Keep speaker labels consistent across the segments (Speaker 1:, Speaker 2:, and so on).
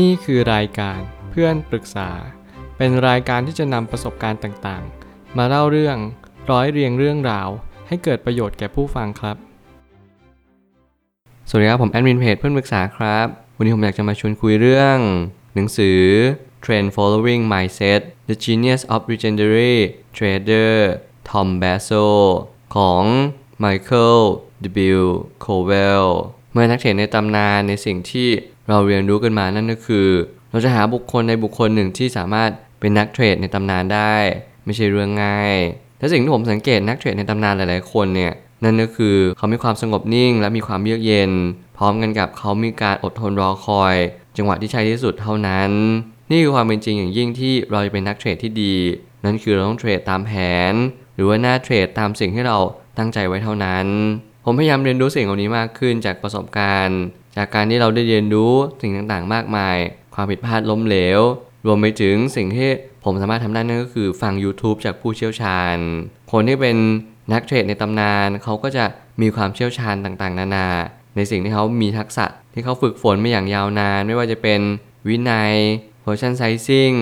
Speaker 1: นี่คือรายการเพื่อนปรึกษา เป็นรายการที่จะนำประสบการณ์ต่างๆ มาเล่าเรื่องร้อยเรียงเรื่องราว ให้เกิดประโยชน์แก่ผู้ฟังครับ
Speaker 2: สวัสดีครับ ผมแอดมินเพจเพื่อนปรึกษาครับ วันนี้ผมอยากจะมาชวนคุยเรื่อง หนังสือ Trend Following Mindset The Genius of Legendary Trader Tom Basso ของ Michael W. Cowell เมื่อนักเทรดในตำนานในสิ่งที่ เราเรียนรู้กันมานั่นก็คือ เราจะหาบุคคลในบุคคลหนึ่งที่สามารถเป็นนักเทรดในตำนานได้ ไม่ใช่เรื่องง่ายและสิ่งที่ผมสังเกตนักเทรดในตำนานหลายๆคนเนี่ยนั่นก็คือเขามีความสงบนิ่งและมีความเยือกเย็น พร้อมกันกับเขามีการอดทนรอคอย จังหวะที่ใช่ที่สุดเท่านั้น นี่คือความเป็นจริงอย่างยิ่งที่เราจะเป็นนักเทรดที่ดี นั่นคือเราต้องเทรดตามแผน หรือว่าหน้าเทรดตามสิ่งที่เราตั้งใจไว้เท่านั้น ผมพยายามเรียนรู้สิ่งเหล่านี้มากขึ้นจากประสบการณ์ จากการที่เราได้เรียนรู้สิ่งต่างๆ มากมาย ความผิดพลาดล้มเหลว รวมไปถึงสิ่งที่ผมสามารถทำได้นั่นก็คือฟัง YouTube จากผู้เชี่ยวชาญ คนที่เป็นนักเทรดในตำนานเขาก็จะมีความเชี่ยวชาญต่างๆ นานา ในสิ่งที่เขามีทักษะที่เขาฝึกฝนมาอย่างยาวนาน ไม่ว่าจะเป็นวินัย position sizing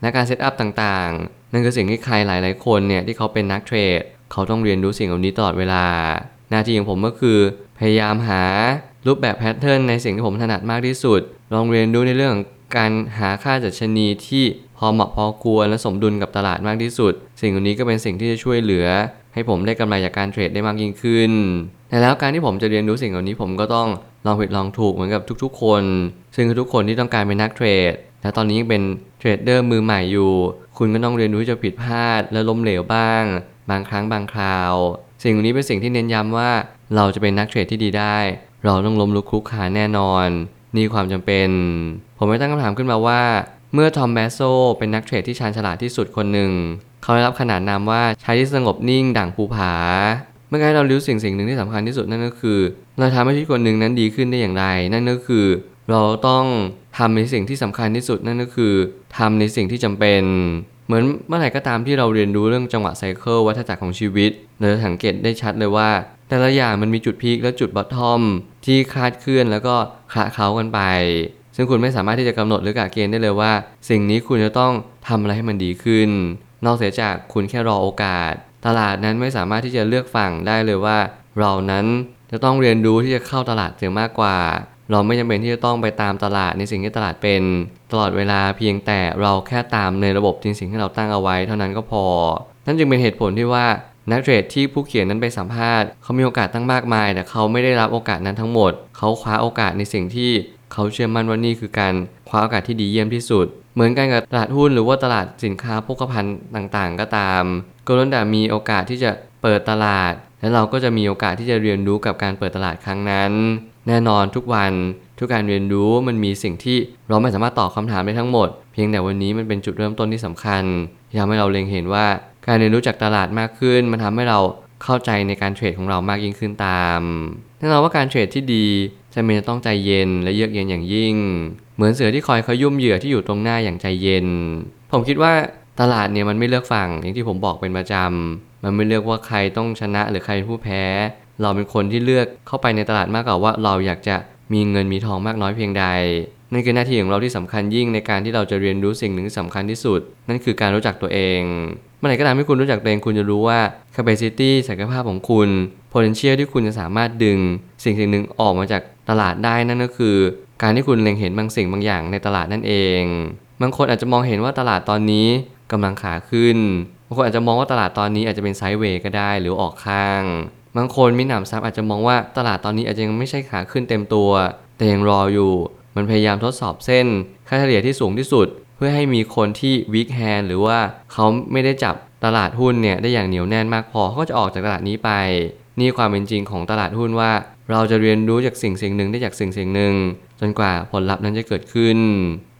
Speaker 2: และการ setup ต่างๆ นั่นคือสิ่งที่ใครหลายๆ คนเนี่ยที่เขาเป็นนักเทรด เขาต้องเรียนรู้สิ่งเหล่านี้ตลอดเวลา หน้าที่ของผมก็คือ พยายามหา รูปแบบ pattern ในสิ่งที่ผมถนัดมากที่สุด ลองเรียนรู้ในเรื่องการหาค่าดัชนีที่พอเหมาะพอควรและสมดุลกับตลาดมากที่สุด สิ่งเหล่านี้ก็เป็นสิ่งที่จะช่วยเหลือ ให้ผมได้กำไรจากการเทรดได้มากยิ่งขึ้นแต่แล้วการที่ผมจะเรียนรู้สิ่งเหล่านี้ผมก็ต้องลองผิดลองถูกเหมือนกับทุกๆ คน ซึ่งคือทุกคนที่ต้องการเป็นนักเทรด และตอนนี้ยังเป็นเทรดเดอร์มือใหม่อยู่ คุณก็ต้องเรียนรู้ที่จะผิดพลาดและล้มเหลวบ้าง บางครั้งบางคราว สิ่งเหล่านี้เป็นสิ่งที่เน้นย้ำว่าเราจะเป็นนักเทรดที่ดีได้ เราต้องล้มลุกคลุกคลานแน่นอน นี่ความจำเป็น ผมไม่ตั้งคำถามขึ้นมาว่า เมื่อทอมแบสโซเป็นนักเทรดที่ชาญฉลาดที่สุดคนหนึ่ง เขาได้รับขนานนามว่าชายที่สงบนิ่งดั่งภูผา เมื่อกี้เรารู้สิ่งสิ่งหนึ่งที่สำคัญที่สุดนั่นก็คือ เราทำให้ชีวิตคนหนึ่งนั้นดีขึ้นได้อย่างไร นั่นก็คือ เราต้องทำในสิ่งที่สำคัญที่สุดนั่นก็คือทำในสิ่งที่จำเป็นเหมือนเมื่อไหร่ก็ตามที่เราเรียนรู้เรื่องจังหวะไซเคิลวัฏจักรของชีวิตเราจะสังเกตได้ชัดเลยว่า แต่ละอย่างมันมีจุดพีคและจุดบอททอมที่คลาดเคลื่อนแล้วก็คละเคล้ากันไป ซึ่งคุณไม่สามารถที่จะกำหนดหรือกะเกณฑ์ได้เลยว่า สิ่งนี้คุณจะต้องทำอะไรให้มันดีขึ้น นอกเสียจากคุณแค่รอโอกาส ตลาดนั้นไม่สามารถที่จะเลือกฝั่งได้เลยว่า เรานั้นจะต้องเรียนรู้ที่จะเข้าตลาดเสียมากกว่า เราไม่จำเป็นที่จะต้องไปตามตลาดในสิ่งที่ตลาดเป็น ตลอดเวลาเพียงแต่เราแค่ตามในระบบจริงสิ่งที่เราตั้งเอาไว้ เท่านั้นก็พอ นั่นจึงเป็นเหตุผลที่ว่า นักเทรดที่ผู้เขียนนั้นไปสัมภาษณ์เขามีโอกาสตั้งมากมาย แต่เขาไม่ได้รับโอกาสนั้นทั้งหมด เขาคว้าโอกาสในสิ่งที่เขาเชื่อมั่นว่านี่คือการคว้าโอกาสที่ดีเยี่ยมที่สุด เหมือนกันกับตลาดหุ้นหรือว่าตลาดสินค้าโภคภัณฑ์ต่างๆ ก็ตามก็ล้วนแต่มีโอกาสที่จะเปิดตลาด และเราก็จะมีโอกาสที่จะเรียนรู้กับการเปิดตลาดครั้งนั้น แน่นอนทุกวันทุกการเรียนรู้มันมีสิ่งที่เราไม่สามารถตอบคำถามได้ทั้งหมด เพียงแต่วันนี้มันเป็นจุดเริ่มต้นที่สำคัญที่ทำให้เราเล็งเห็นว่า การเรียนรู้จากตลาดมากขึ้น มันทำให้เราเข้าใจในการเทรดของเรามากยิ่งขึ้นตามแน่นอนว่าการเทรดที่ดีจำเป็นจะต้องใจเย็นและเยือกเย็นอย่างยิ่ง เหมือนเสือที่คอยขยุ่มเหยื่อที่อยู่ตรงหน้าอย่างใจเย็น ผมคิดว่าตลาดเนี่ยมันไม่เลือกฝั่งอย่างที่ผมบอกเป็นประจำมันไม่เลือกว่าใครต้องชนะหรือใครผู้แพ้ เราเป็นคนที่เลือกเข้าไปในตลาดมากกว่าว่าเราอยากจะ มีเงินมีทองมากน้อยเพียงใด นั่นคือหน้าที่ของเราที่สำคัญยิ่งในการที่เราจะเรียนรู้สิ่งหนึ่งที่สำคัญที่สุด นั่นคือการรู้จักตัวเองเมื่อไหร่ก็ตามที่คุณรู้จักตัวเองคุณจะรู้ว่า capacity ศักยภาพของคุณ potential ที่คุณจะสามารถดึง สิ่งสิ่งหนึ่งออกมาจากตลาดได้นั่นก็คือ การที่คุณเล็งเห็นบางสิ่งบางอย่างในตลาดนั่นเอง บางคนอาจจะมองเห็นว่าตลาดตอนนี้กำลังขาขึ้นบางคนอาจจะมองว่าตลาดตอนนี้อาจจะเป็นไซด์เวย์ก็ได้หรือออกข้าง บางคนมีหนำซ้ำอาจจะมองว่าตลาดตอนนี้อาจจะยังไม่ใช่ขาขึ้นเต็มตัว แต่ยังรออยู่ มันพยายามทดสอบเส้น ค่าเฉลี่ยที่สูงที่สุด เพื่อให้มีคนที่วิกแฮนหรือว่าเขาไม่ได้จับตลาดหุ้นเนี่ยได้อย่างเหนียวแน่นมากพอเขาก็จะออกจากตลาดนี้ไป นี่ความเป็นจริงของตลาดหุ้นว่า เราจะเรียนรู้จากสิ่งสิ่งหนึ่งได้จากสิ่งสิ่งหนึ่ง จนกว่าผลลัพธ์นั้นจะเกิดขึ้น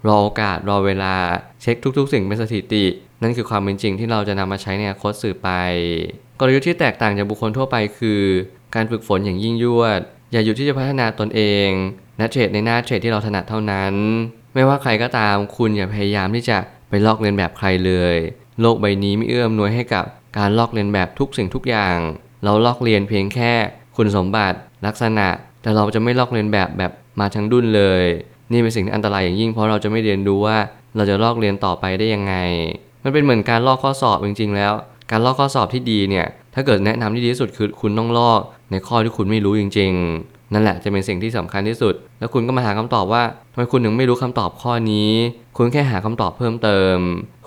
Speaker 2: รอโอกาสรอเวลาเช็คทุก ๆ สิ่งเป็นสถิติ นั่นคือความเป็นจริงที่เราจะนำมาใช้ในอนาคตสื่อไป กลยุทธ์ที่แตกต่างจากบุคคลทั่วไปคือ การฝึกฝนอย่างยิ่งยวด อย่าหยุดที่จะพัฒนาตนเองและเทรดในหน้าเทรดที่เราถนัดเท่านั้น ไม่ว่าใครก็ตามคุณอย่าพยายามที่จะไปลอกเลียนแบบใครเลย โลกใบนี้ไม่เอื้อมหน่วยให้กับการลอกเลียนแบบทุกสิ่งทุกอย่าง เราลอกเลียนเพียงแค่ คุณสมบัติลักษณะ แต่เราจะไม่ลอกเลียนแบบแบบมาทั้งดุนเลย นี่เป็นสิ่งที่อันตรายอย่างยิ่งเพราะเราจะไม่เรียนรู้ว่า เราจะลอกเรียนต่อไปได้ยังไง มันเป็นเหมือนการลอกข้อสอบจริง ๆ แล้ว การลอกข้อสอบที่ดีเนี่ยถ้าเกิดแนะนำที่ดีที่สุดคือคุณต้องลอกในข้อที่คุณไม่รู้จริง ๆ นั่นแหละจะเป็นสิ่งที่สำคัญที่สุด แล้วคุณก็มาหาคำตอบว่าทำไมคุณถึงไม่รู้คำตอบข้อนี้ คุณแค่หาคำตอบเพิ่มเติม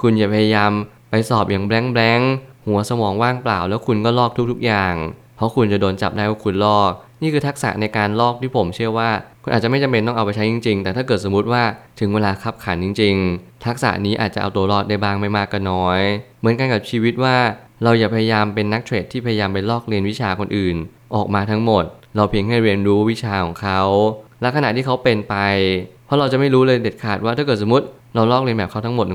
Speaker 2: คุณอย่าพยายามไปสอบอย่างแบงแบงหัวสมองว่างเปล่า แล้วคุณก็ลอกทุกๆอย่าง เพราะคุณจะโดนจับได้ว่าคุณลอก นี่คือทักษะในการลอกที่ผมเชื่อว่า คุณอาจจะไม่จำเป็นต้องเอาไปใช้จริง ๆ แต่ถ้าเกิดสมมติว่าถึงเวลาคับขันจริง ๆ ทักษะนี้อาจจะเอาตัวรอดได้บ้างไม่มากก็น้อย เหมือนกันกับชีวิตว่า เราอย่าพยายามเป็นนักเทรดที่พยายามไปลอกเรียนวิชาคนอื่น ออกมาทั้งหมด เราเพียงแค่เรียนรู้วิชาของเขา และขณะที่เขาเป็นไป เพราะเราจะไม่รู้เลยเด็ดขาดว่าถ้าเกิดสมมติเราลอกเรียนแบบเขาทั้งหมด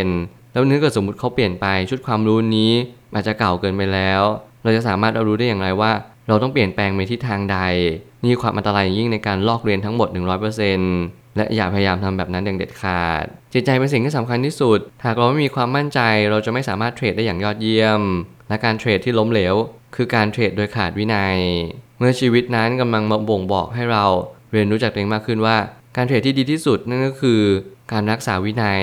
Speaker 2: 100%แล้วนึกเกิดสมมติเขาเปลี่ยนไปชุดความรู้นี้อาจจะเก่าเกินไปแล้ว เราจะสามารถเอารู้ได้อย่างไรว่า เราต้องเปลี่ยนแปลงไปทิศทางใด นี่ความอันตรายยิ่งในการลอกเรียนทั้งหมด 100%และอย่าพยายามทำแบบนั้นอย่างเด็ดขาด จิตใจเป็นสิ่งที่สำคัญที่สุด หากเราไม่มีความมั่นใจ เราจะไม่สามารถเทรดได้อย่างยอดเยี่ยม และการเทรดที่ล้มเหลว คือการเทรดโดยขาดวินัย เมื่อชีวิตนั้นกำลังมาบ่งบอกให้เราเรียนรู้จากตัวเองมากขึ้นว่า การเทรดที่ดีที่สุดนั่นก็คือ การรักษาวินัย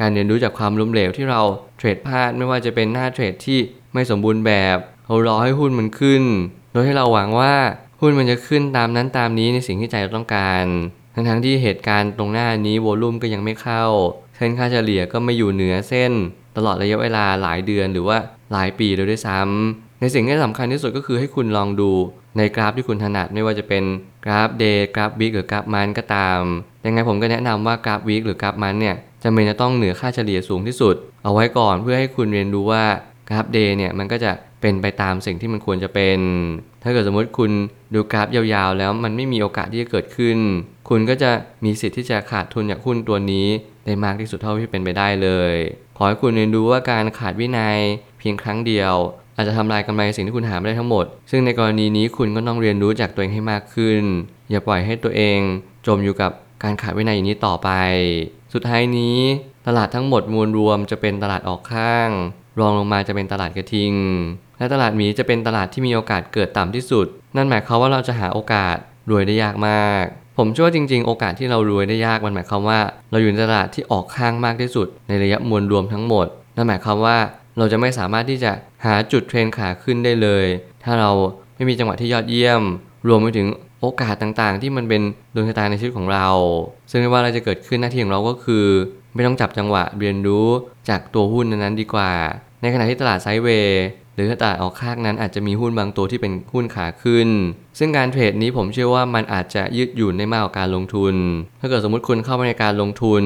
Speaker 2: การเรียนรู้จากความล้มเหลวที่เราเทรดพลาดไม่ว่าจะเป็นหน้าเทรดที่ไม่สมบูรณ์แบบเรารอให้หุ้นมันขึ้น โดยให้เราหวังว่าหุ้นมันจะขึ้นตามนั้นตามนี้ในสิ่งที่ใจเราต้องการ ทั้งทั้งๆที่เหตุการณ์ตรงหน้านี้ volume ก็ยังไม่เข้า เส้นค่าเฉลี่ยก็ไม่อยู่เหนือเส้น ตลอดระยะเวลาหลายเดือนหรือว่าหลายปีเลยด้วยซ้ำในสิ่งที่สำคัญที่สุดก็คือให้คุณลองดูในกราฟที่คุณถนัดไม่ว่าจะเป็นกราฟ day กราฟ week หรือกราฟ month ก็ตาม ยังไงผมก็แนะนำว่ากราฟ week หรือกราฟ month เนี่ยจำเป็นจะต้องเหนือค่าเฉลี่ยสูงที่สุด เอาไว้ก่อนเพื่อให้คุณเรียนรู้ว่ากราฟ day เนี่ยมันก็จะ เป็นไปตามสิ่งที่มันควรจะเป็น ถ้าเกิดสมมติคุณดูกราฟยาวๆ แล้วมันไม่มีโอกาสที่จะเกิดขึ้น คุณก็จะมีสิทธิ์ที่จะขาดทุนจากหุ้นตัวนี้ได้มากที่สุดเท่าที่เป็นไปได้เลย ขอให้คุณเรียนรู้ว่าการขาดวินัยเพียงครั้งเดียว อาจจะทำลายกำไรสิ่งที่คุณหาไม่ได้ทั้งหมด ซึ่งในกรณีนี้คุณก็ต้องเรียนรู้จากตัวเองให้มากขึ้น อย่าปล่อยให้ตัวเองจมอยู่กับการขาดวินัยอย่างนี้ต่อไป สุดท้ายนี้ ตลาดทั้งหมดมวลรวมจะเป็นตลาดออกข้าง รองลงมาจะเป็นตลาดกระทิง และตลาดหมีจะเป็นตลาดที่มีโอกาสเกิดต่ำที่สุด นั่นหมายความว่าเราจะหาโอกาสรวยได้ยากมาก ผมเชื่อว่าจริง ๆ โอกาสที่เรารวยได้ยากมันหมายความว่า เราอยู่ในตลาดที่ออกข้างมากที่สุด ในระยะมวลรวมทั้งหมด นั่นหมายความว่าเราจะไม่สามารถที่จะหาจุดเทรนขาขึ้นได้เลย ถ้าเราไม่มีจังหวะที่ยอดเยี่ยม รวมไปถึงโอกาสต่างๆ ที่มันเป็นดวงชะตาในชีวิตของเรา ซึ่งไม่ว่าอะไรจะเกิดขึ้นหน้าที่ของเราก็คือ ไม่ต้องจับจังหวะเรียนรู้จากตัวหุ้นนั้นๆดีกว่า ในขณะที่ตลาดไซด์เวย์หรือตลาดออกข้างนั้นอาจจะมีหุ้นบางตัวที่เป็นหุ้นขาขึ้น ซึ่งการเทรดนี้ผมเชื่อว่ามันอาจจะยืดหยุ่นได้มากกว่าการลงทุน ถ้าเกิดสมมติคุณเข้ามาในการลงทุน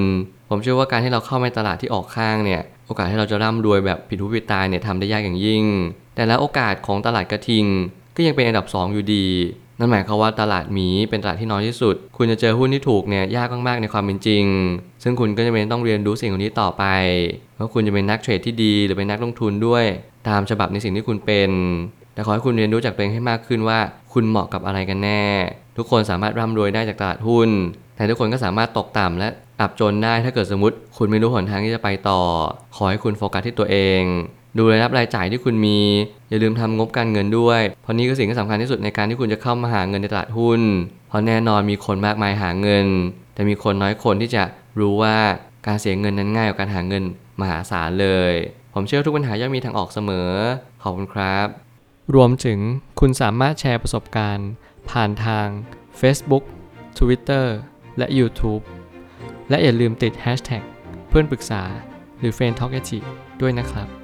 Speaker 2: ผมเชื่อว่าการที่เราเข้ามาในตลาดที่ออกข้างเนี่ยโอกาสที่เราจะร่ำรวยแบบผิดหูผิดตาเนี่ยทำได้ยากอย่างยิ่ง แต่แล้วโอกาสของตลาดกระทิง ก็ยังเป็นอันดับ 2 อยู่ดี นั่นหมายความว่าตลาดหมีเป็นตลาดที่น้อยที่สุด คุณจะเจอหุ้นที่ถูกเนี่ยยากมากๆในความเป็นจริง ซึ่งคุณก็จะเป็นต้องเรียนรู้สิ่งเหล่านี้ต่อไปว่าคุณจะเป็นนักเทรดที่ดีหรือเป็นนักลงทุนด้วย ตามฉบับในสิ่งที่คุณเป็น แต่ขอให้คุณเรียนรู้จากตัวเองให้มากขึ้นว่า คุณเหมาะกับอะไรกันแน่ ทุกคนสามารถร่ำรวยได้จากตลาดหุ้น แต่ทุกคนก็สามารถตกต่ำและอับจนได้ถ้าเกิดสมมติ คุณไม่รู้หนทางที่จะไปต่อ ขอให้คุณโฟกัสที่ตัวเอง ดูรายรับรายจ่ายที่คุณมี อย่าลืมทำงบการเงินด้วย เพราะนี่คือสิ่งที่สำคัญที่สุดในการที่คุณจะเข้ามาหาเงินในตลาดหุ้น เพราะแน่นอนมีคนมากมายหาเงิน แต่มีคนน้อยคนที่จะรู้ว่าการเสียเงินนั้นง่ายกว่าการหาเงินมหาศาลเลย ผมเชื่อทุกปัญหาย่อมมีทางออกเสมอ ขอบคุณครับ
Speaker 1: รวมถึงคุณสามารถแชร์ประสบการณ์ ผ่านทาง Facebook Twitter และ YouTube และอย่าลืมติด Hashtag เพื่อนปรึกษาหรือ f r ร e n d t a l k a ด้วยนะครับ